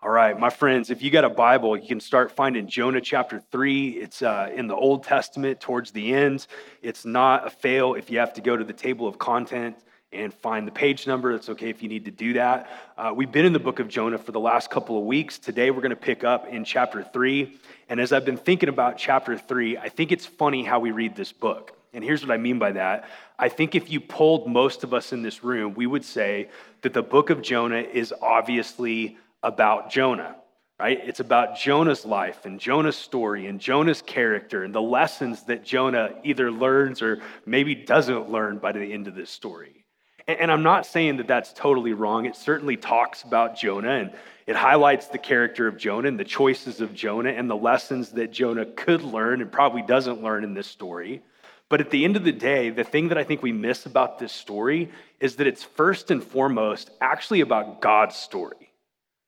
All right, my friends, if you got a Bible, you can start finding Jonah chapter 3. It's uh, in the Old Testament towards the end. It's not a fail if you have to go to the table of content and find the page number. It's okay if you need to do that. Uh, we've been in the book of Jonah for the last couple of weeks. Today, we're going to pick up in chapter 3. And as I've been thinking about chapter 3, I think it's funny how we read this book. And here's what I mean by that. I think if you polled most of us in this room, we would say that the book of Jonah is obviously about Jonah, right? It's about Jonah's life and Jonah's story and Jonah's character and the lessons that Jonah either learns or maybe doesn't learn by the end of this story. And I'm not saying that that's totally wrong. It certainly talks about Jonah and it highlights the character of Jonah and the choices of Jonah and the lessons that Jonah could learn and probably doesn't learn in this story. But at the end of the day, the thing that I think we miss about this story is that it's first and foremost actually about God's story.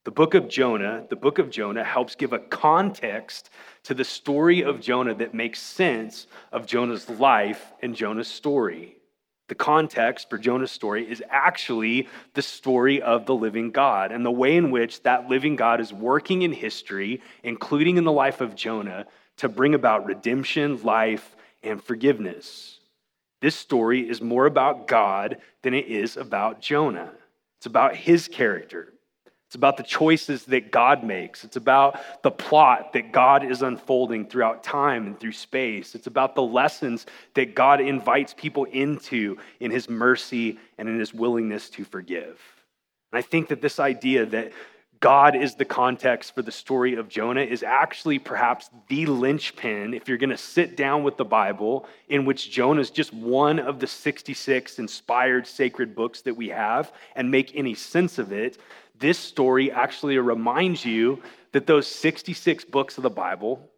The book of Jonah, the book of Jonah helps give a context to the story of Jonah that makes sense of Jonah's life and Jonah's story. The context for Jonah's story is actually the story of the living God and the way in which that living God is working in history, including in the life of Jonah, to bring about redemption, life, and forgiveness. This story is more about God than it is about Jonah. It's about his character. It's about the choices that God makes. It's about the plot that God is unfolding throughout time and through space. It's about the lessons that God invites people into in his mercy and in his willingness to forgive. And I think that this idea that God is the context for the story of Jonah is actually perhaps the linchpin, if you're going to sit down with the Bible, in which Jonah is just one of the 66 inspired sacred books that we have, and make any sense of it this story actually reminds you that those 66 books of the Bible,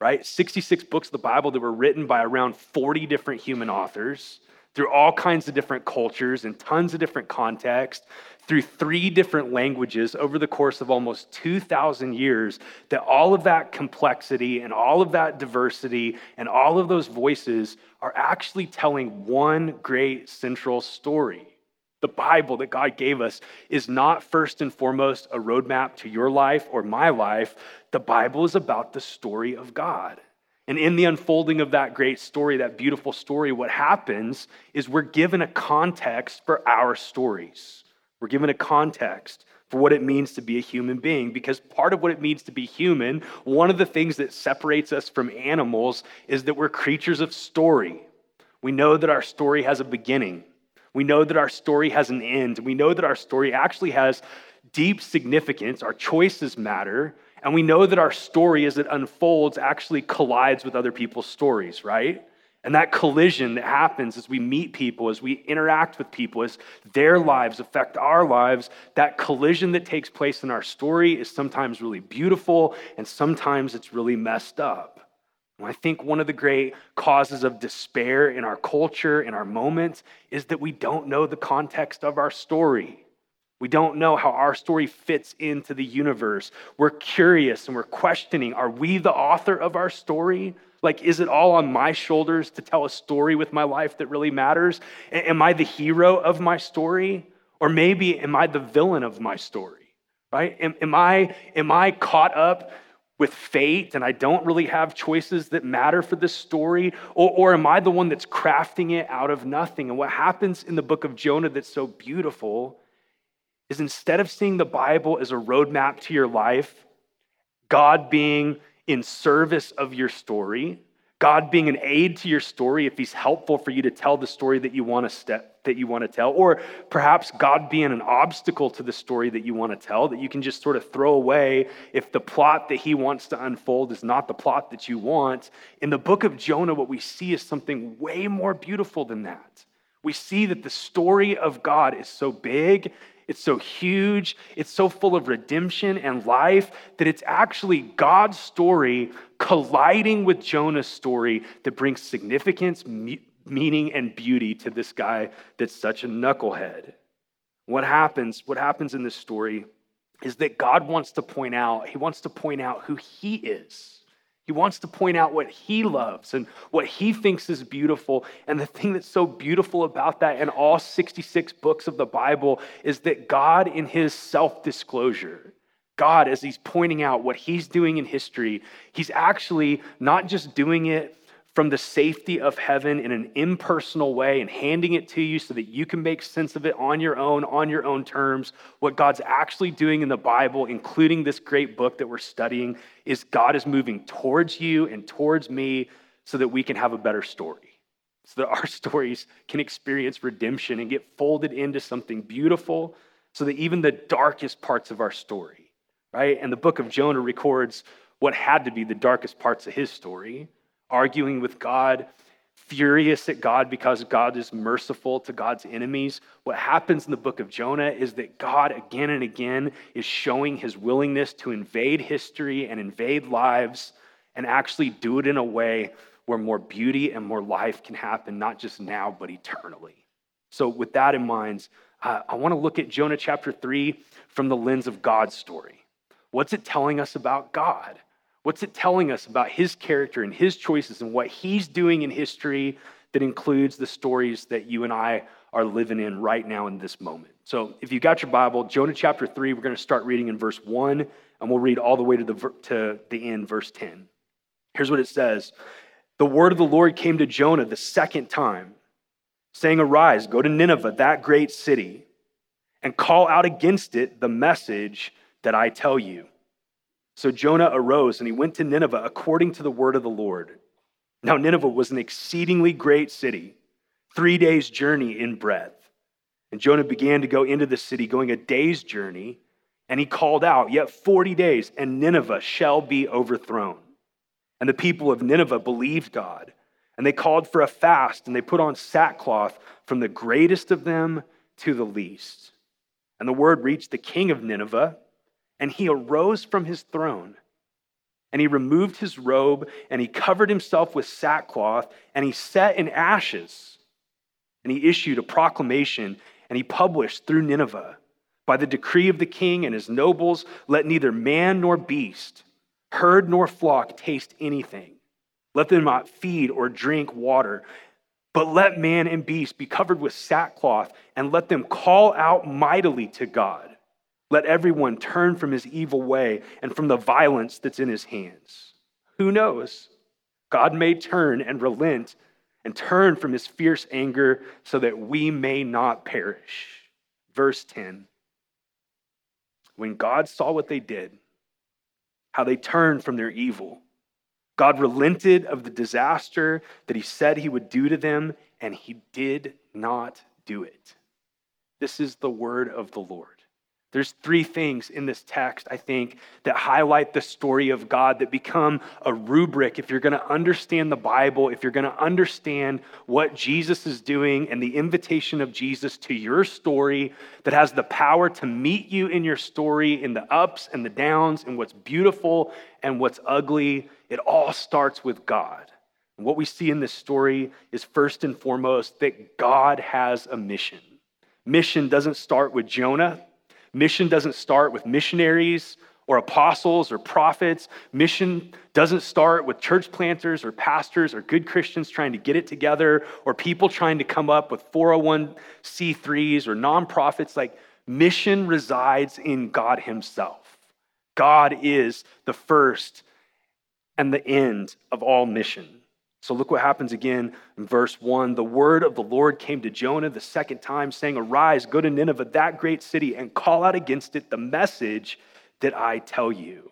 right? 66 books of the Bible that were written by around 40 different human authors through all kinds of different cultures and tons of different contexts, through three different languages over the course of almost 2,000 years, that all of that complexity and all of that diversity and all of those voices are actually telling one great central story. The Bible that God gave us is not first and foremost a roadmap to your life or my life. The Bible is about the story of God. And in the unfolding of that great story, that beautiful story, what happens is we're given a context for our stories. We're given a context for what it means to be a human being. Because part of what it means to be human, one of the things that separates us from animals is that we're creatures of story. We know that our story has a beginning, we know that our story has an end. We know that our story actually has deep significance. Our choices matter. And we know that our story, as it unfolds, actually collides with other people's stories, right? And that collision that happens as we meet people, as we interact with people, as their lives affect our lives, that collision that takes place in our story is sometimes really beautiful and sometimes it's really messed up. I think one of the great causes of despair in our culture, in our moments, is that we don't know the context of our story. We don't know how our story fits into the universe. We're curious and we're questioning are we the author of our story? Like, is it all on my shoulders to tell a story with my life that really matters? Am I the hero of my story? Or maybe am I the villain of my story? Right? Am, am I, am I caught up with fate and I don't really have choices that matter for this story? Or, or am I the one that's crafting it out of nothing? And what happens in the book of Jonah that's so beautiful is instead of seeing the Bible as a roadmap to your life, God being in service of your story, God being an aid to your story if he's helpful for you to tell the story that you want to step that you want to tell or perhaps God being an obstacle to the story that you want to tell that you can just sort of throw away if the plot that he wants to unfold is not the plot that you want. In the book of Jonah what we see is something way more beautiful than that. We see that the story of God is so big it's so huge, it's so full of redemption and life that it's actually God's story colliding with Jonah's story that brings significance, meaning, and beauty to this guy that's such a knucklehead. What happens, what happens in this story is that God wants to point out, he wants to point out who he is. He wants to point out what he loves and what he thinks is beautiful. And the thing that's so beautiful about that in all 66 books of the Bible is that God, in his self disclosure, God, as he's pointing out what he's doing in history, he's actually not just doing it from the safety of heaven in an impersonal way and handing it to you so that you can make sense of it on your own, on your own terms. What God's actually doing in the Bible, including this great book that we're studying, is God is moving towards you and towards me so that we can have a better story, so that our stories can experience redemption and get folded into something beautiful, so that even the darkest parts of our story, right? And the book of Jonah records what had to be the darkest parts of his story arguing with God, furious at God because God is merciful to God's enemies. What happens in the book of Jonah is that God, again and again, is showing his willingness to invade history and invade lives and actually do it in a way where more beauty and more life can happen, not just now, but eternally. So, with that in mind, uh, I want to look at Jonah chapter 3 from the lens of God's story. What's it telling us about God? What's it telling us about his character and his choices and what he's doing in history that includes the stories that you and I are living in right now in this moment? So, if you got your Bible, Jonah chapter 3, we're going to start reading in verse 1, and we'll read all the way to the, to the end, verse 10. Here's what it says The word of the Lord came to Jonah the second time, saying, Arise, go to Nineveh, that great city, and call out against it the message that I tell you. So Jonah arose and he went to Nineveh according to the word of the Lord. Now, Nineveh was an exceedingly great city, three days' journey in breadth. And Jonah began to go into the city, going a day's journey, and he called out, Yet 40 days, and Nineveh shall be overthrown. And the people of Nineveh believed God, and they called for a fast, and they put on sackcloth from the greatest of them to the least. And the word reached the king of Nineveh and he arose from his throne. And he removed his robe and he covered himself with sackcloth and he sat in ashes. And he issued a proclamation and he published through Nineveh by the decree of the king and his nobles let neither man nor beast, herd nor flock taste anything. Let them not feed or drink water, but let man and beast be covered with sackcloth and let them call out mightily to God. Let everyone turn from his evil way and from the violence that's in his hands. Who knows? God may turn and relent and turn from his fierce anger so that we may not perish. Verse 10 When God saw what they did, how they turned from their evil, God relented of the disaster that he said he would do to them, and he did not do it. This is the word of the Lord. There's three things in this text, I think, that highlight the story of God that become a rubric if you're going to understand the Bible, if you're going to understand what Jesus is doing and the invitation of Jesus to your story that has the power to meet you in your story, in the ups and the downs, and what's beautiful and what's ugly. It all starts with God. And what we see in this story is first and foremost that God has a mission. Mission doesn't start with Jonah. Mission doesn't start with missionaries or apostles or prophets. Mission doesn't start with church planters or pastors or good Christians trying to get it together or people trying to come up with 401c3s or nonprofits. Like, mission resides in God Himself. God is the first and the end of all mission. So look what happens again in verse 1. The word of the Lord came to Jonah the second time, saying, Arise, go to Nineveh, that great city, and call out against it the message that I tell you.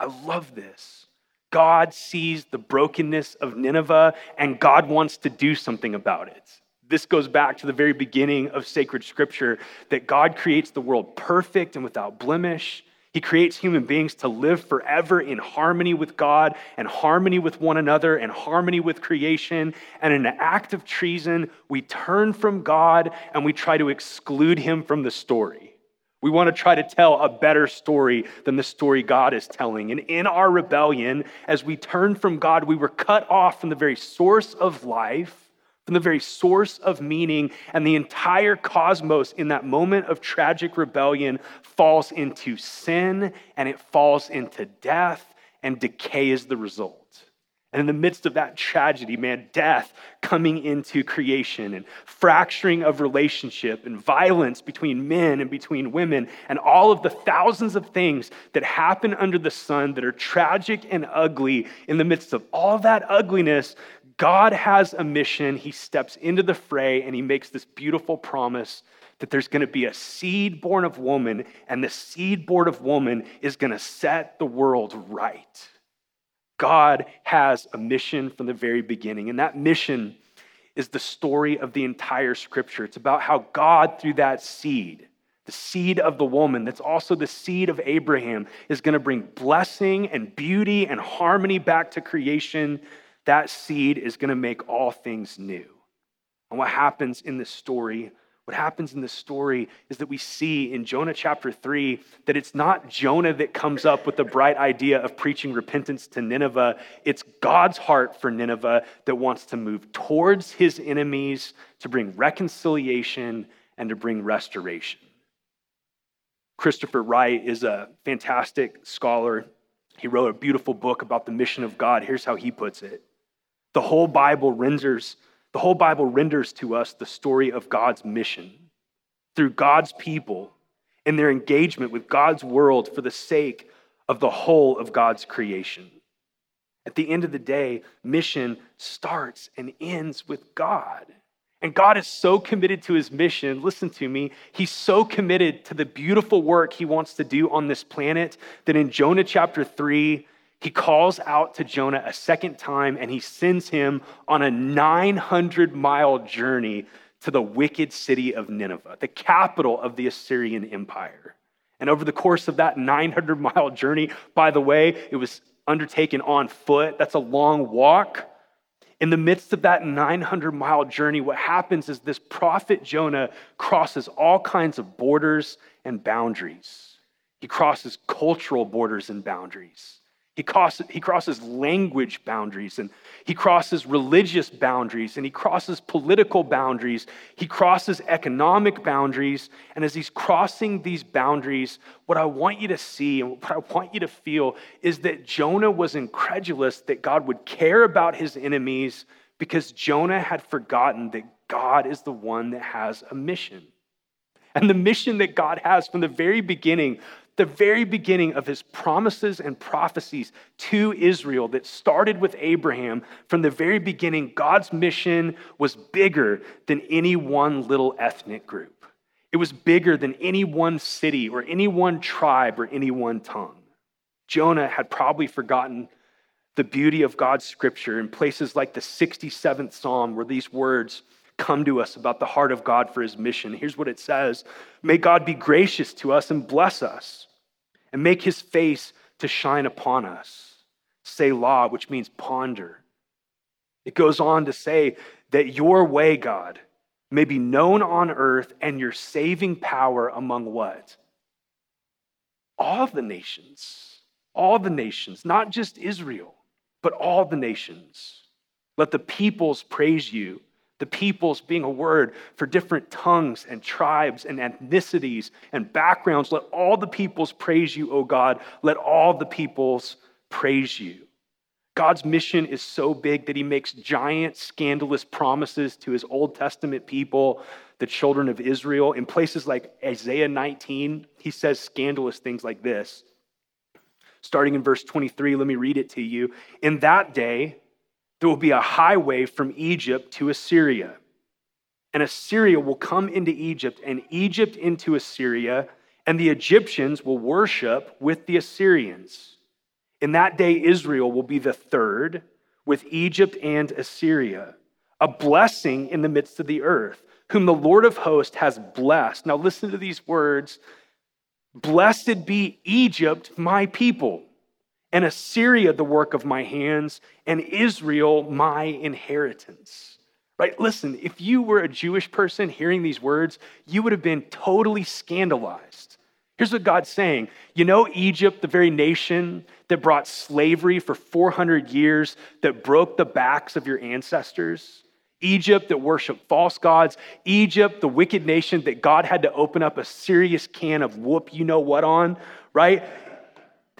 I love this. God sees the brokenness of Nineveh, and God wants to do something about it. This goes back to the very beginning of sacred scripture that God creates the world perfect and without blemish. He creates human beings to live forever in harmony with God and harmony with one another and harmony with creation. And in an act of treason, we turn from God and we try to exclude him from the story. We want to try to tell a better story than the story God is telling. And in our rebellion, as we turn from God, we were cut off from the very source of life from the very source of meaning, and the entire cosmos in that moment of tragic rebellion falls into sin and it falls into death, and decay is the result. And in the midst of that tragedy, man, death coming into creation and fracturing of relationship and violence between men and between women, and all of the thousands of things that happen under the sun that are tragic and ugly, in the midst of all that ugliness, God has a mission. He steps into the fray and he makes this beautiful promise that there's going to be a seed born of woman, and the seed born of woman is going to set the world right. God has a mission from the very beginning, and that mission is the story of the entire scripture. It's about how God, through that seed, the seed of the woman, that's also the seed of Abraham, is going to bring blessing and beauty and harmony back to creation. That seed is going to make all things new. And what happens in this story what happens in this story is that we see in Jonah chapter 3 that it's not Jonah that comes up with the bright idea of preaching repentance to Nineveh. It's God's heart for Nineveh that wants to move towards his enemies to bring reconciliation and to bring restoration. Christopher Wright is a fantastic scholar. He wrote a beautiful book about the mission of God. Here's how he puts it The whole Bible renders the whole Bible renders to us the story of God's mission through God's people and their engagement with God's world for the sake of the whole of God's creation. At the end of the day, mission starts and ends with God. And God is so committed to his mission. Listen to me. He's so committed to the beautiful work he wants to do on this planet that in Jonah chapter 3, he calls out to Jonah a second time and he sends him on a 900 mile journey to the wicked city of Nineveh, the capital of the Assyrian Empire. And over the course of that 900 mile journey, by the way, it was undertaken on foot. That's a long walk. In the midst of that 900 mile journey, what happens is this prophet Jonah crosses all kinds of borders and boundaries. He crosses cultural borders and boundaries. He crosses, he crosses language boundaries and he crosses religious boundaries and he crosses political boundaries. He crosses economic boundaries. And as he's crossing these boundaries, what I want you to see and what I want you to feel is that Jonah was incredulous that God would care about his enemies because Jonah had forgotten that God is the one that has a mission. And the mission that God has from the very beginning the very beginning of his promises and prophecies to Israel that started with Abraham, from the very beginning, God's mission was bigger than any one little ethnic group. It was bigger than any one city or any one tribe or any one tongue. Jonah had probably forgotten the beauty of God's scripture in places like the 67th Psalm, where these words come to us about the heart of God for his mission. Here's what it says May God be gracious to us and bless us, and make his face to shine upon us. Say Selah, which means ponder. It goes on to say that your way, God, may be known on earth and your saving power among what? All the nations. All the nations, not just Israel, but all the nations. Let the peoples praise you the peoples being a word for different tongues and tribes and ethnicities and backgrounds. Let all the peoples praise you, O God. Let all the peoples praise you. God's mission is so big that he makes giant, scandalous promises to his Old Testament people, the children of Israel. In places like Isaiah 19, he says scandalous things like this. Starting in verse 23, let me read it to you. In that day, there will be a highway from Egypt to Assyria. And Assyria will come into Egypt, and Egypt into Assyria, and the Egyptians will worship with the Assyrians. In that day, Israel will be the third with Egypt and Assyria, a blessing in the midst of the earth, whom the Lord of hosts has blessed. Now, listen to these words Blessed be Egypt, my people and Assyria the work of my hands, and Israel my inheritance. Right? Listen, if you were a Jewish person hearing these words, you would have been totally scandalized. Here's what God's saying You know, Egypt, the very nation that brought slavery for 400 years, that broke the backs of your ancestors? Egypt that worshiped false gods, Egypt, the wicked nation that God had to open up a serious can of whoop you know what on, right?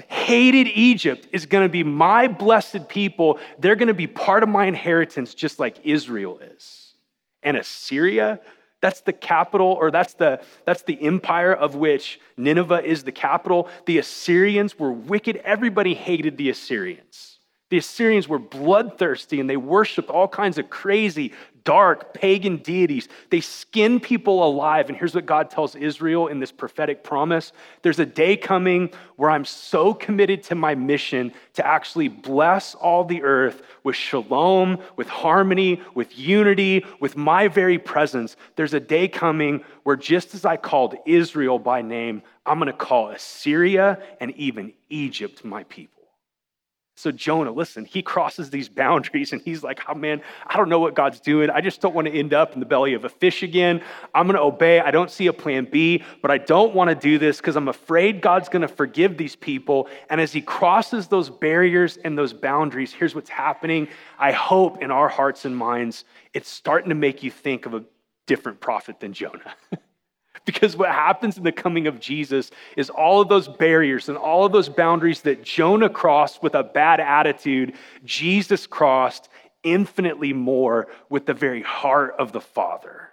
Hated Egypt is going to be my blessed people. They're going to be part of my inheritance, just like Israel is. And Assyria, that's the capital, or that's the, that's the empire of which Nineveh is the capital. The Assyrians were wicked. Everybody hated the Assyrians. The Assyrians were bloodthirsty and they worshiped all kinds of crazy, dark, pagan deities. They skin people alive. And here's what God tells Israel in this prophetic promise there's a day coming where I'm so committed to my mission to actually bless all the earth with shalom, with harmony, with unity, with my very presence. There's a day coming where just as I called Israel by name, I'm going to call Assyria and even Egypt my people. So, Jonah, listen, he crosses these boundaries and he's like, oh man, I don't know what God's doing. I just don't want to end up in the belly of a fish again. I'm going to obey. I don't see a plan B, but I don't want to do this because I'm afraid God's going to forgive these people. And as he crosses those barriers and those boundaries, here's what's happening. I hope in our hearts and minds, it's starting to make you think of a different prophet than Jonah. Because what happens in the coming of Jesus is all of those barriers and all of those boundaries that Jonah crossed with a bad attitude, Jesus crossed infinitely more with the very heart of the Father.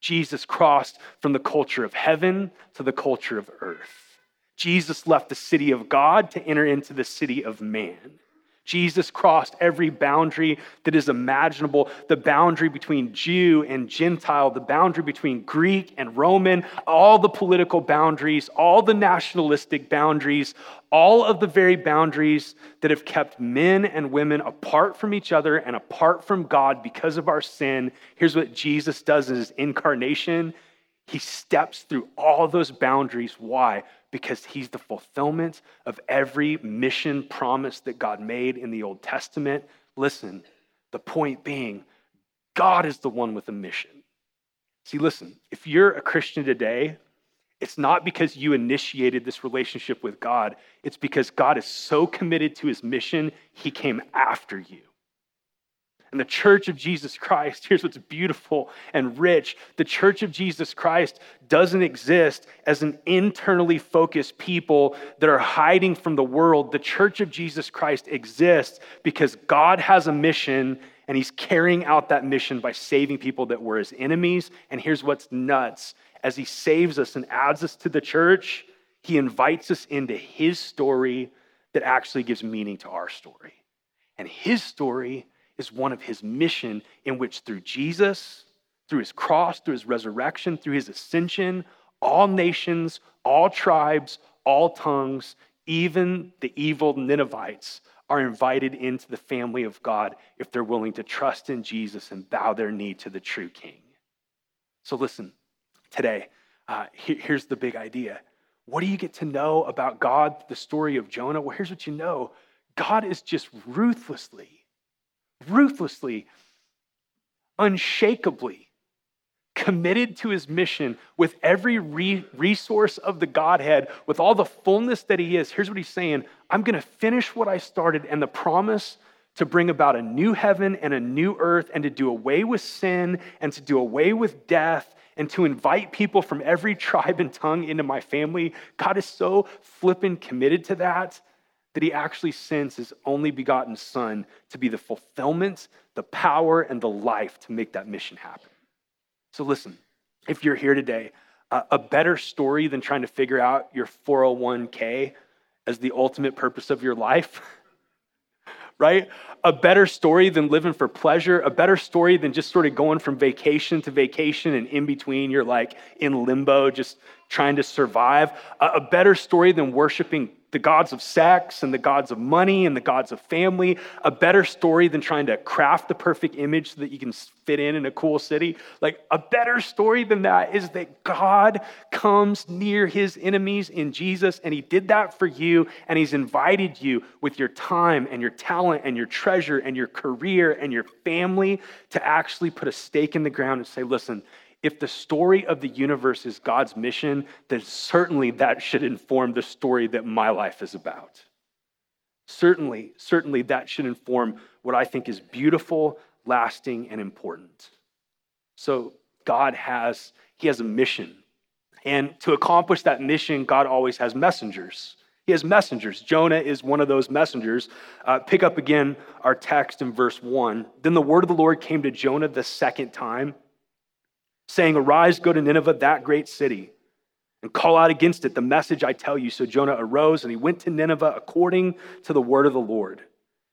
Jesus crossed from the culture of heaven to the culture of earth. Jesus left the city of God to enter into the city of man. Jesus crossed every boundary that is imaginable the boundary between Jew and Gentile, the boundary between Greek and Roman, all the political boundaries, all the nationalistic boundaries, all of the very boundaries that have kept men and women apart from each other and apart from God because of our sin. Here's what Jesus does in his incarnation he steps through all those boundaries. Why? Because he's the fulfillment of every mission promise that God made in the Old Testament. Listen, the point being, God is the one with a mission. See, listen, if you're a Christian today, it's not because you initiated this relationship with God, it's because God is so committed to his mission, he came after you. And the church of Jesus Christ, here's what's beautiful and rich the church of Jesus Christ doesn't exist as an internally focused people that are hiding from the world. The church of Jesus Christ exists because God has a mission and he's carrying out that mission by saving people that were his enemies. And here's what's nuts as he saves us and adds us to the church, he invites us into his story that actually gives meaning to our story. And his story is one of his mission, in which through Jesus, through his cross, through his resurrection, through his ascension, all nations, all tribes, all tongues, even the evil Ninevites are invited into the family of God if they're willing to trust in Jesus and bow their knee to the true King. So, listen, today, uh, here's the big idea. What do you get to know about God, the story of Jonah? Well, here's what you know God is just ruthlessly ruthlessly, unshakably committed to his mission with every re- resource of the Godhead, with all the fullness that he is. Here's what he's saying I'm going to finish what I started, and the promise to bring about a new heaven and a new earth, and to do away with sin, and to do away with death, and to invite people from every tribe and tongue into my family. God is so flippin' committed to that that he actually sends his only begotten son to be the fulfillment, the power, and the life to make that mission happen. So, listen, if you're here today, uh, a better story than trying to figure out your 401k as the ultimate purpose of your life, right? A better story than living for pleasure, a better story than just sort of going from vacation to vacation and in between you're like in limbo, just trying to survive. A, a better story than worshiping the gods of sex and the gods of money and the gods of family, a better story than trying to craft the perfect image so that you can fit in in a cool city. Like a better story than that is that God comes near his enemies in Jesus, and he did that for you, and he's invited you with your time and your talent and your treasure and your career and your family to actually put a stake in the ground and say, listen, if the story of the universe is God's mission, then certainly that should inform the story that my life is about. Certainly, certainly that should inform what I think is beautiful, lasting, and important. So God has, He has a mission. And to accomplish that mission, God always has messengers. He has messengers. Jonah is one of those messengers. Uh, pick up again our text in verse 1. Then the word of the Lord came to Jonah the second time, saying, Arise, go to Nineveh, that great city, and call out against it the message I tell you. So Jonah arose and he went to Nineveh according to the word of the Lord.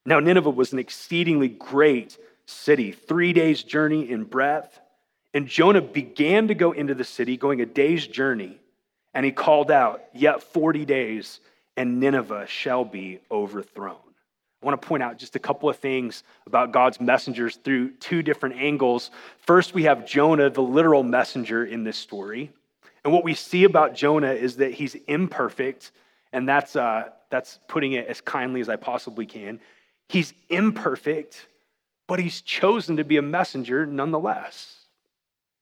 Now, Nineveh was an exceedingly great city, three days' journey in breadth. And Jonah began to go into the city, going a day's journey. And he called out, Yet 40 days and Nineveh shall be overthrown. I want to point out just a couple of things about God's messengers through two different angles. First, we have Jonah, the literal messenger in this story. And what we see about Jonah is that he's imperfect, and that's, uh, that's putting it as kindly as I possibly can. He's imperfect, but he's chosen to be a messenger nonetheless.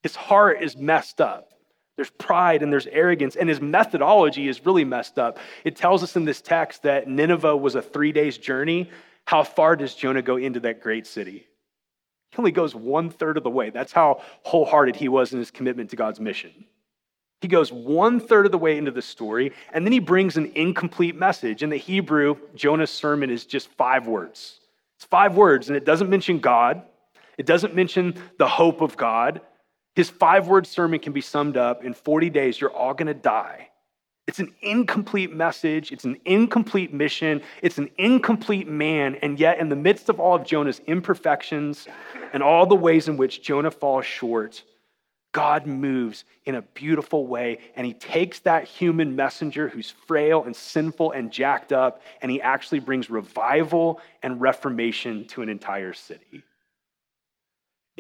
His heart is messed up. There's pride and there's arrogance, and his methodology is really messed up. It tells us in this text that Nineveh was a three days journey. How far does Jonah go into that great city? He only goes one third of the way. That's how wholehearted he was in his commitment to God's mission. He goes one third of the way into the story, and then he brings an incomplete message. In the Hebrew, Jonah's sermon is just five words. It's five words, and it doesn't mention God, it doesn't mention the hope of God, his five word sermon can be summed up in 40 days, you're all going to die. It's an incomplete message. It's an incomplete mission. It's an incomplete man. And yet, in the midst of all of Jonah's imperfections and all the ways in which Jonah falls short, God moves in a beautiful way. And he takes that human messenger who's frail and sinful and jacked up, and he actually brings revival and reformation to an entire city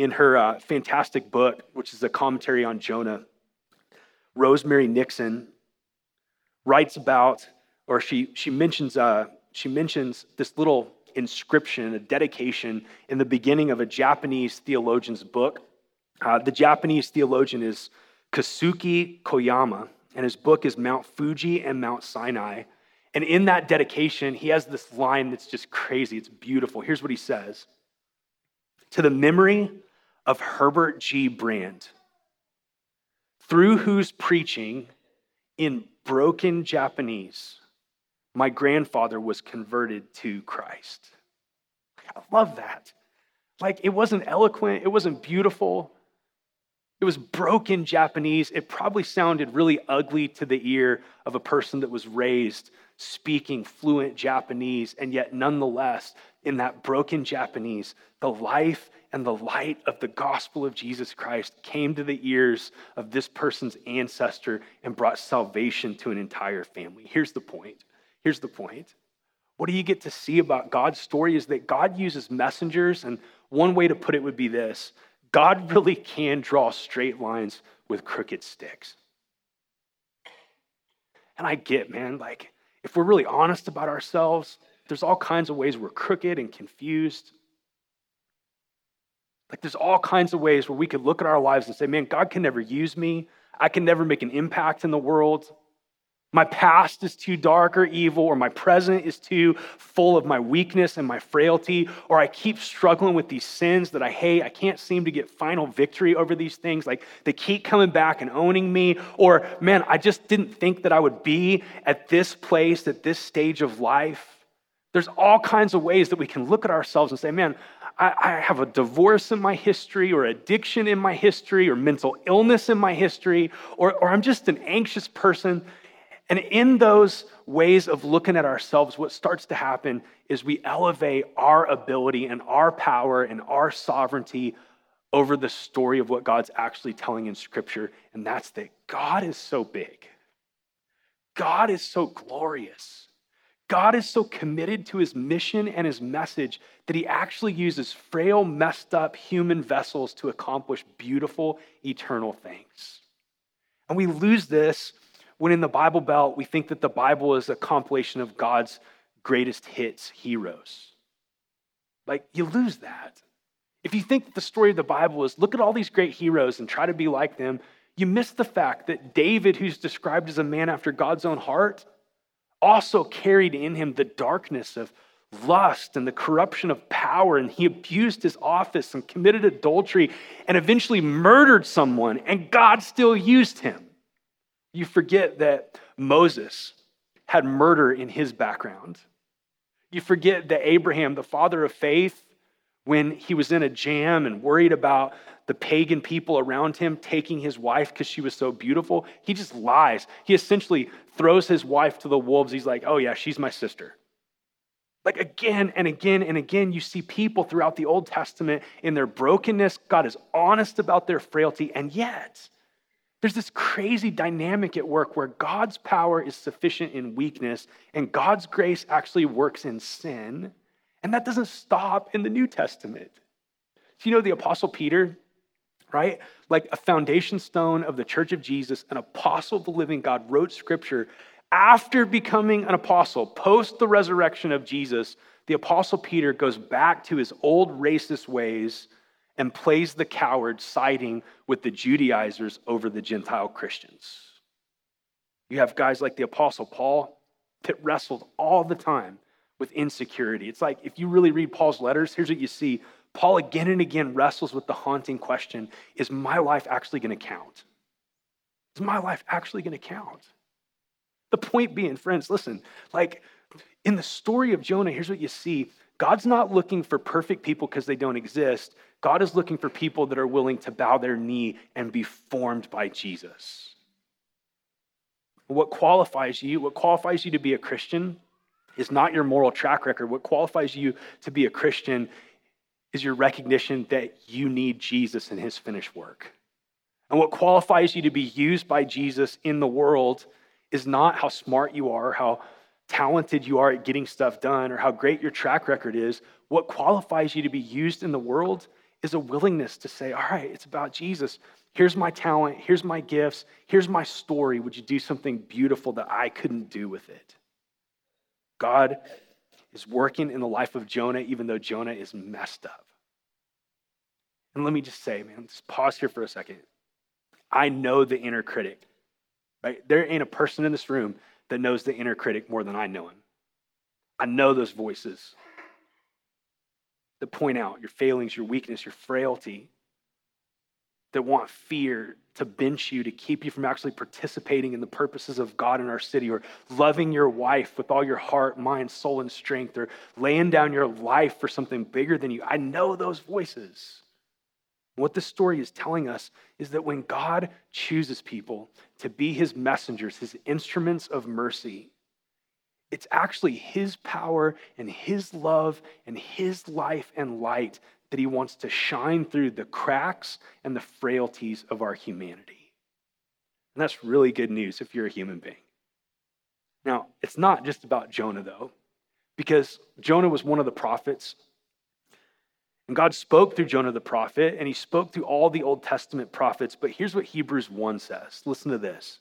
in her uh, fantastic book, which is a commentary on Jonah, Rosemary Nixon writes about, or she, she, mentions, uh, she mentions this little inscription, a dedication in the beginning of a Japanese theologian's book. Uh, the Japanese theologian is Kosuke Koyama, and his book is Mount Fuji and Mount Sinai. And in that dedication, he has this line that's just crazy. It's beautiful. Here's what he says To the memory of Herbert G. Brand, through whose preaching in broken Japanese, my grandfather was converted to Christ. I love that. Like, it wasn't eloquent, it wasn't beautiful. It was broken Japanese. It probably sounded really ugly to the ear of a person that was raised speaking fluent Japanese, and yet, nonetheless, in that broken Japanese, the life and the light of the gospel of Jesus Christ came to the ears of this person's ancestor and brought salvation to an entire family. Here's the point. Here's the point. What do you get to see about God's story is that God uses messengers, and one way to put it would be this God really can draw straight lines with crooked sticks. And I get, man, like, if we're really honest about ourselves, there's all kinds of ways we're crooked and confused. Like there's all kinds of ways where we could look at our lives and say, man, God can never use me. I can never make an impact in the world. My past is too dark or evil, or my present is too full of my weakness and my frailty, or I keep struggling with these sins that I hate. I can't seem to get final victory over these things. Like they keep coming back and owning me, or man, I just didn't think that I would be at this place, at this stage of life. There's all kinds of ways that we can look at ourselves and say, man, I, have a divorce in my history, or addiction in my history, or mental illness in my history, or, or I'm just an anxious person. And in those ways of looking at ourselves, what starts to happen is we elevate our ability and our power and our sovereignty over the story of what God's actually telling in Scripture. And that's that God is so big, God is so glorious. God is so committed to his mission and his message that he actually uses frail, messed up human vessels to accomplish beautiful, eternal things. And we lose this when in the Bible Belt we think that the Bible is a compilation of God's greatest hits heroes. Like, you lose that. If you think that the story of the Bible is look at all these great heroes and try to be like them, you miss the fact that David, who's described as a man after God's own heart, also carried in him the darkness of lust and the corruption of power, and he abused his office and committed adultery and eventually murdered someone, and God still used him. You forget that Moses had murder in his background. You forget that Abraham, the father of faith, when he was in a jam and worried about the pagan people around him taking his wife because she was so beautiful, he just lies. He essentially throws his wife to the wolves. He's like, oh, yeah, she's my sister. Like again and again and again, you see people throughout the Old Testament in their brokenness. God is honest about their frailty, and yet there's this crazy dynamic at work where God's power is sufficient in weakness, and God's grace actually works in sin. And that doesn't stop in the New Testament. Do you know the Apostle Peter, right? Like a foundation stone of the church of Jesus, an apostle of the living God, wrote scripture after becoming an apostle, post the resurrection of Jesus. The Apostle Peter goes back to his old racist ways and plays the coward, siding with the Judaizers over the Gentile Christians. You have guys like the Apostle Paul that wrestled all the time with insecurity. It's like if you really read Paul's letters, here's what you see Paul again and again wrestles with the haunting question Is my life actually going to count? Is my life actually going to count? The point being, friends, listen, like in the story of Jonah, here's what you see God's not looking for perfect people because they don't exist. God is looking for people that are willing to bow their knee and be formed by Jesus. What qualifies you, what qualifies you to be a Christian, is not your moral track record. What qualifies you to be a Christian is your recognition that you need Jesus and his finished work. And what qualifies you to be used by Jesus in the world is not how smart you are, how talented you are at getting stuff done, or how great your track record is. What qualifies you to be used in the world is a willingness to say, All right, it's about Jesus. Here's my talent. Here's my gifts. Here's my story. Would you do something beautiful that I couldn't do with it? God is working in the life of Jonah, even though Jonah is messed up. And let me just say, man, just pause here for a second. I know the inner critic, right? There ain't a person in this room that knows the inner critic more than I know him. I know those voices that point out your failings, your weakness, your frailty, that want fear to bench you, to keep you from actually participating in the purposes of God in our city, or loving your wife with all your heart, mind, soul, and strength, or laying down your life for something bigger than you. I know those voices. What this story is telling us is that when God chooses people to be his messengers, his instruments of mercy, it's actually his power and his love and his life and light that he wants to shine through the cracks and the frailties of our humanity. And that's really good news if you're a human being. Now, it's not just about Jonah, though, because Jonah was one of the prophets. And God spoke through Jonah the prophet, and he spoke through all the Old Testament prophets. But here's what Hebrews 1 says listen to this.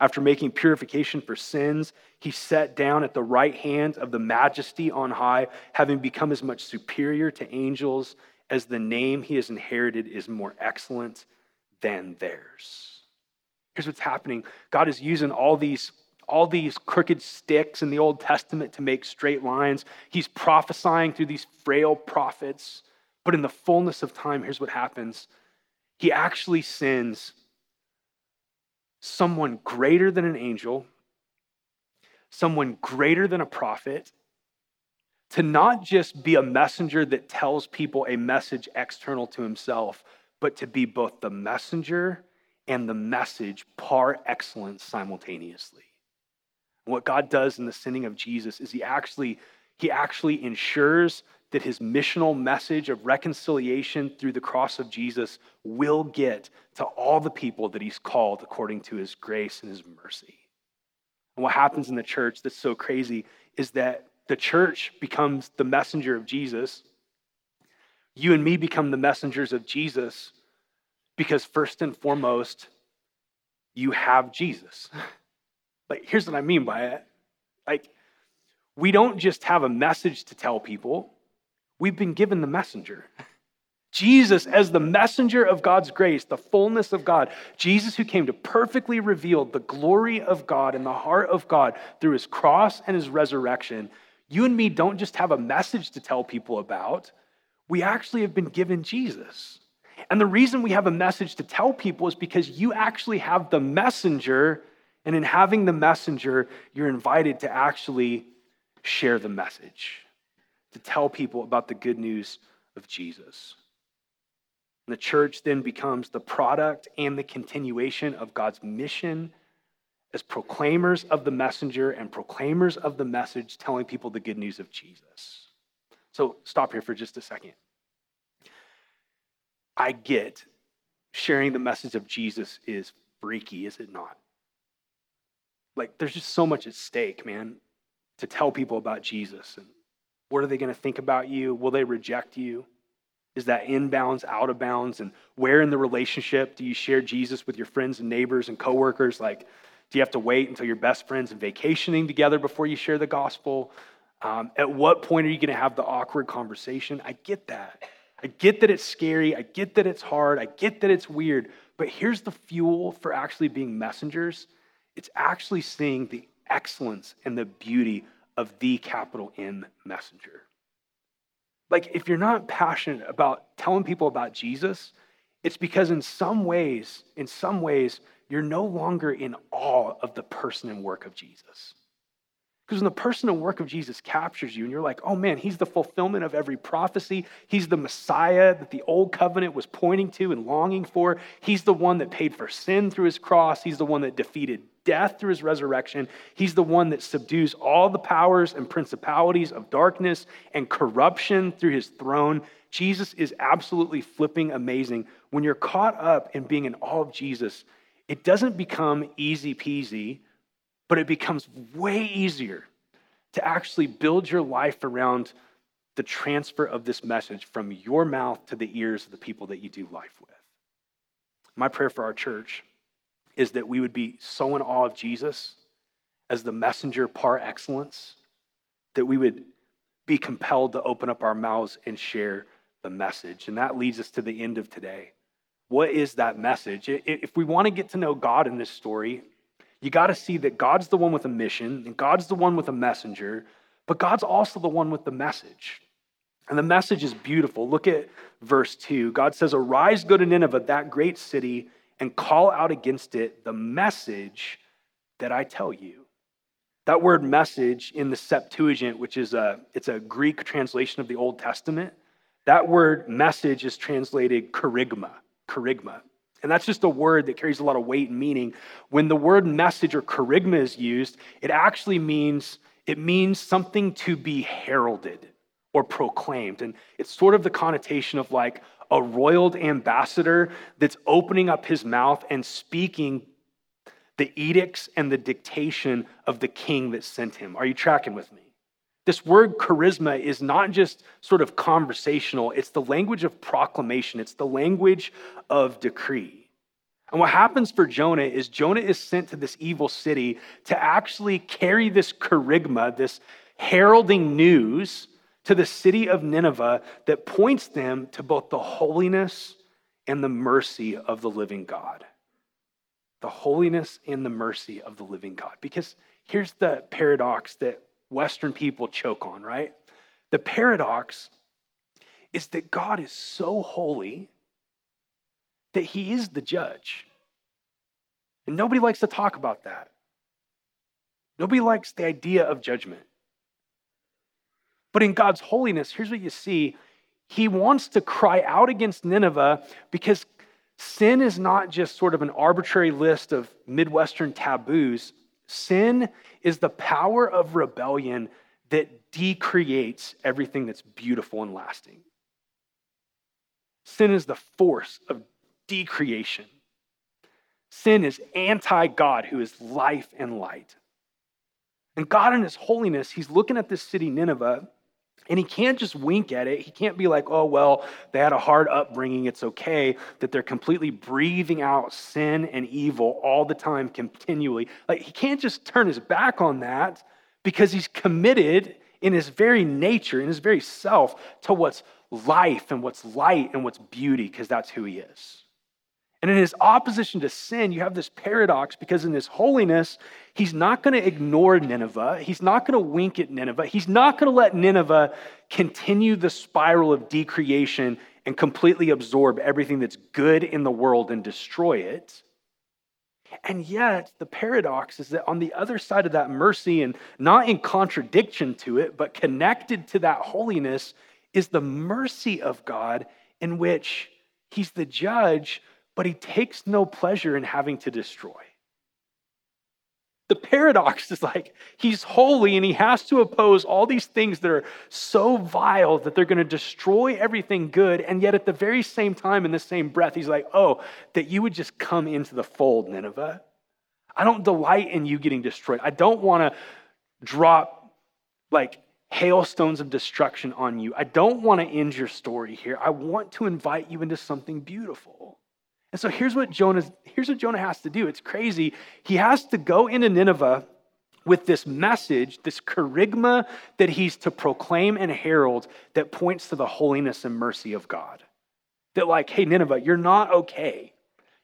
After making purification for sins, he sat down at the right hand of the majesty on high, having become as much superior to angels as the name he has inherited is more excellent than theirs. Here's what's happening God is using all these all these crooked sticks in the Old Testament to make straight lines. He's prophesying through these frail prophets. But in the fullness of time, here's what happens He actually sends someone greater than an angel, someone greater than a prophet, to not just be a messenger that tells people a message external to himself, but to be both the messenger and the message par excellence simultaneously. what God does in the sending of Jesus is he actually he actually ensures that his missional message of reconciliation through the cross of Jesus will get to all the people that he's called according to his grace and his mercy. And what happens in the church that's so crazy is that the church becomes the messenger of Jesus. You and me become the messengers of Jesus because, first and foremost, you have Jesus. Like, here's what I mean by it. Like, we don't just have a message to tell people, we've been given the messenger. Jesus, as the messenger of God's grace, the fullness of God, Jesus who came to perfectly reveal the glory of God and the heart of God through his cross and his resurrection, you and me don't just have a message to tell people about, we actually have been given Jesus. And the reason we have a message to tell people is because you actually have the messenger, and in having the messenger, you're invited to actually share the message, to tell people about the good news of Jesus. And the church then becomes the product and the continuation of God's mission as proclaimers of the messenger and proclaimers of the message, telling people the good news of Jesus. So stop here for just a second. I get sharing the message of Jesus is freaky, is it not? Like, there's just so much at stake, man, to tell people about Jesus. And what are they going to think about you? Will they reject you? Is that inbounds, out of bounds? And where in the relationship do you share Jesus with your friends and neighbors and coworkers? Like, do you have to wait until you're best friends and vacationing together before you share the gospel? Um, at what point are you going to have the awkward conversation? I get that. I get that it's scary. I get that it's hard. I get that it's weird. But here's the fuel for actually being messengers it's actually seeing the excellence and the beauty of the capital M messenger. Like, if you're not passionate about telling people about Jesus, it's because in some ways, in some ways, you're no longer in awe of the person and work of Jesus. Because when the person and work of Jesus captures you and you're like, oh man, he's the fulfillment of every prophecy. He's the Messiah that the old covenant was pointing to and longing for. He's the one that paid for sin through his cross. He's the one that defeated death through his resurrection. He's the one that subdues all the powers and principalities of darkness and corruption through his throne. Jesus is absolutely flipping amazing. When you're caught up in being in awe of Jesus, it doesn't become easy peasy but it becomes way easier to actually build your life around the transfer of this message from your mouth to the ears of the people that you do life with. My prayer for our church is that we would be so in awe of Jesus as the messenger par excellence that we would be compelled to open up our mouths and share the message. And that leads us to the end of today. What is that message? If we want to get to know God in this story, you got to see that God's the one with a mission and God's the one with a messenger, but God's also the one with the message. And the message is beautiful. Look at verse 2. God says, Arise, go to Nineveh, that great city, and call out against it the message that I tell you. That word message in the Septuagint, which is a, it's a Greek translation of the Old Testament, that word message is translated kerygma, kerygma. And that's just a word that carries a lot of weight and meaning. When the word message or kerygma is used, it actually means it means something to be heralded or proclaimed. And it's sort of the connotation of like a royal ambassador that's opening up his mouth and speaking the edicts and the dictation of the king that sent him. Are you tracking with me? This word kerygma is not just sort of conversational, it's the language of proclamation, it's the language of decree. And what happens for Jonah is Jonah is sent to this evil city to actually carry this kerygma, this heralding news to the city of Nineveh that points them to both the holiness and the mercy of the living God. The holiness and the mercy of the living God. Because here's the paradox that Western people choke on, right? The paradox is that God is so holy that he is the judge. And nobody likes to talk about that. Nobody likes the idea of judgment. But in God's holiness, here's what you see He wants to cry out against Nineveh because sin is not just sort of an arbitrary list of Midwestern taboos. Sin is the power of rebellion that decreates everything that's beautiful and lasting. Sin is the force of decreation. Sin is anti God, who is life and light. And God, in His holiness, He's looking at this city, Nineveh, and He can't just wink at it. He can't be like, oh, well, they had a hard upbringing. It's okay that they're completely breathing out sin and evil all the time, continually. Like, He can't just turn His back on that because He's committed in his very nature, in his very self, to what's life and what's light and what's beauty, because that's who he is. And in his opposition to sin, you have this paradox because in his holiness, he's not going to ignore Nineveh. He's not going to wink at Nineveh. He's not going to let Nineveh continue the spiral of decreation and completely absorb everything that's good in the world and destroy it. And yet, the paradox is that on the other side of that mercy, and not in contradiction to it, but connected to that holiness, is the mercy of God in which He's the judge, but He takes no pleasure in having to destroy. The paradox is like he's holy and he has to oppose all these things that are so vile that they're going to destroy everything good. And yet, at the very same time, in the same breath, he's like, Oh, that you would just come into the fold, Nineveh. I don't delight in you getting destroyed. I don't want to drop like hailstones of destruction on you. I don't want to end your story here. I want to invite you into something beautiful. And so here's what Jonah here's what Jonah has to do. It's crazy. He has to go into Nineveh with this message, this kerygma that he's to proclaim and herald that points to the holiness and mercy of God. That like, hey Nineveh, you're not okay.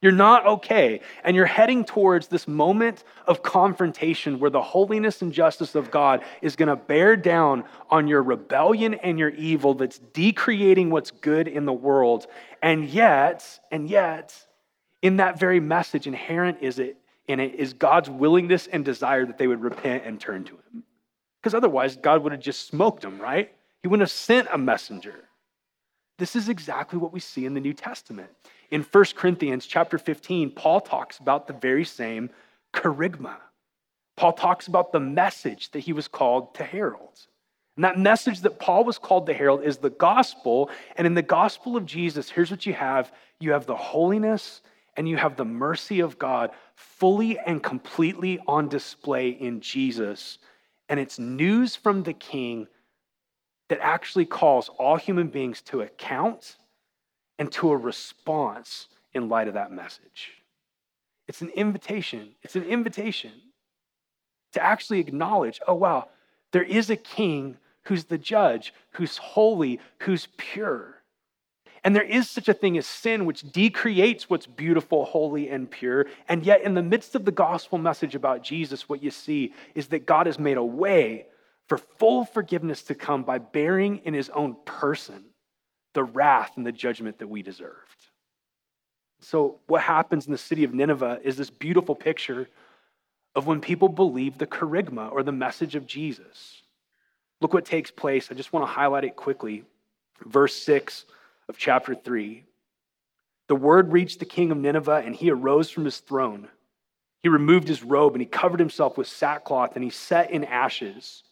You're not okay. And you're heading towards this moment of confrontation where the holiness and justice of God is going to bear down on your rebellion and your evil that's decreating what's good in the world. And yet, and yet, in that very message, inherent is it in it is God's willingness and desire that they would repent and turn to him. Because otherwise, God would have just smoked them, right? He wouldn't have sent a messenger. This is exactly what we see in the New Testament. In 1 Corinthians chapter 15, Paul talks about the very same kerygma. Paul talks about the message that he was called to herald. And that message that Paul was called to herald is the gospel. And in the gospel of Jesus, here's what you have you have the holiness and you have the mercy of God fully and completely on display in Jesus. And it's news from the king that actually calls all human beings to account and to a response in light of that message. It's an invitation. It's an invitation to actually acknowledge oh, wow, there is a king who's the judge, who's holy, who's pure. And there is such a thing as sin, which decreates what's beautiful, holy, and pure. And yet, in the midst of the gospel message about Jesus, what you see is that God has made a way for full forgiveness to come by bearing in his own person the wrath and the judgment that we deserved. So, what happens in the city of Nineveh is this beautiful picture of when people believe the kerygma or the message of Jesus. Look what takes place. I just want to highlight it quickly. Verse 6 of chapter 3. The word reached the king of Nineveh, and he arose from his throne. He removed his robe and he covered himself with sackcloth and he sat in ashes.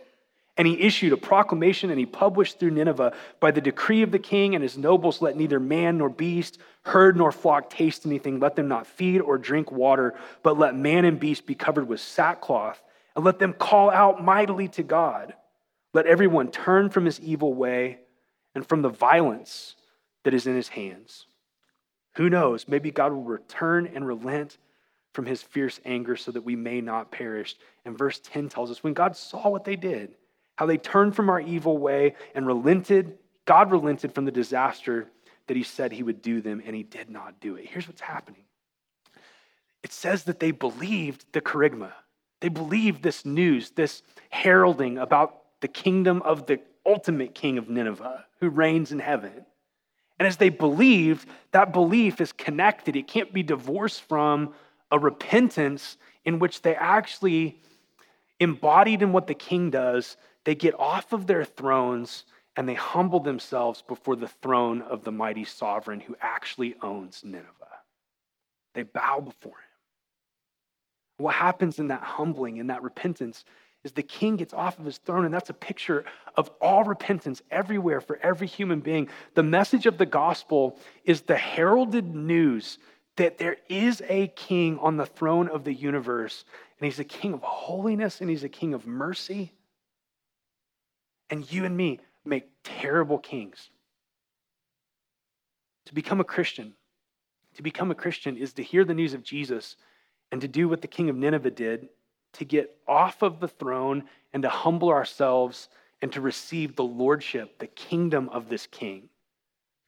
And he issued a proclamation and he published through Nineveh by the decree of the king and his nobles let neither man nor beast, herd nor flock taste anything. Let them not feed or drink water, but let man and beast be covered with sackcloth and let them call out mightily to God. Let everyone turn from his evil way and from the violence that is in his hands. Who knows? Maybe God will return and relent from his fierce anger so that we may not perish. And verse 10 tells us when God saw what they did, how they turned from our evil way and relented. God relented from the disaster that he said he would do them, and he did not do it. Here's what's happening it says that they believed the kerygma. They believed this news, this heralding about the kingdom of the ultimate king of Nineveh who reigns in heaven. And as they believed, that belief is connected. It can't be divorced from a repentance in which they actually embodied in what the king does they get off of their thrones and they humble themselves before the throne of the mighty sovereign who actually owns Nineveh. They bow before him. What happens in that humbling, in that repentance, is the king gets off of his throne, and that's a picture of all repentance everywhere for every human being. The message of the gospel is the heralded news that there is a king on the throne of the universe, and he's a king of holiness and he's a king of mercy. And you and me make terrible kings. To become a Christian, to become a Christian is to hear the news of Jesus and to do what the king of Nineveh did, to get off of the throne and to humble ourselves and to receive the lordship, the kingdom of this king.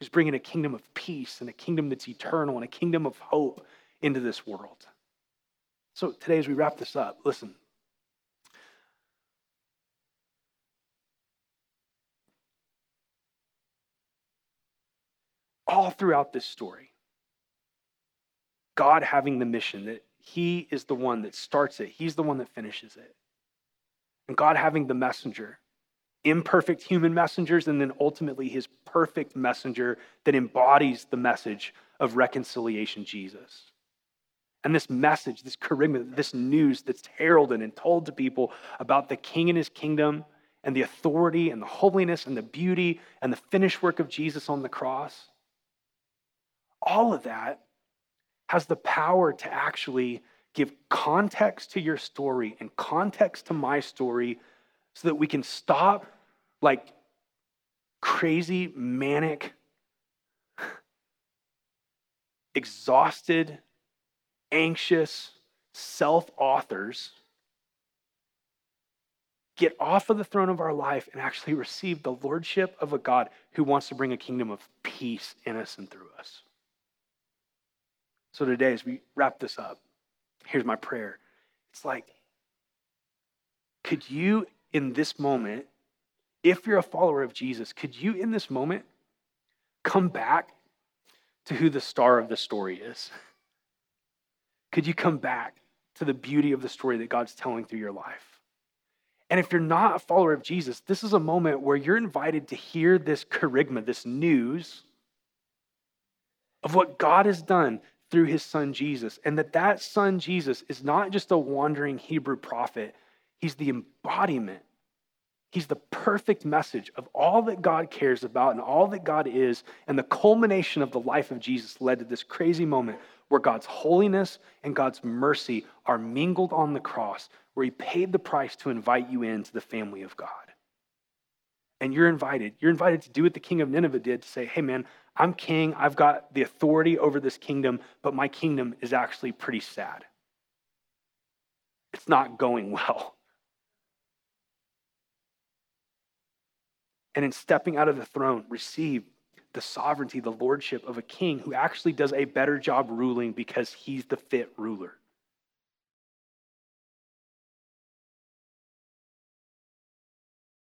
He's bringing a kingdom of peace and a kingdom that's eternal and a kingdom of hope into this world. So today, as we wrap this up, listen. All throughout this story, God having the mission that He is the one that starts it, He's the one that finishes it. And God having the messenger, imperfect human messengers, and then ultimately His perfect messenger that embodies the message of reconciliation, Jesus. And this message, this kerygma, this news that's heralded and told to people about the king and his kingdom and the authority and the holiness and the beauty and the finished work of Jesus on the cross, all of that has the power to actually give context to your story and context to my story so that we can stop like crazy, manic, exhausted anxious self authors get off of the throne of our life and actually receive the lordship of a God who wants to bring a kingdom of peace in us and through us. So today, as we wrap this up, here's my prayer. It's like, could you in this moment, if you're a follower of Jesus, could you in this moment come back to who the star of the story is? Could you come back to the beauty of the story that God's telling through your life? And if you're not a follower of Jesus, this is a moment where you're invited to hear this kerygma, this news of what God has done through his son Jesus, and that that son Jesus is not just a wandering Hebrew prophet, he's the embodiment. He's the perfect message of all that God cares about and all that God is. And the culmination of the life of Jesus led to this crazy moment where God's holiness and God's mercy are mingled on the cross, where He paid the price to invite you into the family of God. And you're invited. You're invited to do what the king of Nineveh did to say, hey, man, I'm king. I've got the authority over this kingdom, but my kingdom is actually pretty sad. It's not going well. And in stepping out of the throne, receive the sovereignty, the lordship of a king who actually does a better job ruling because he's the fit ruler.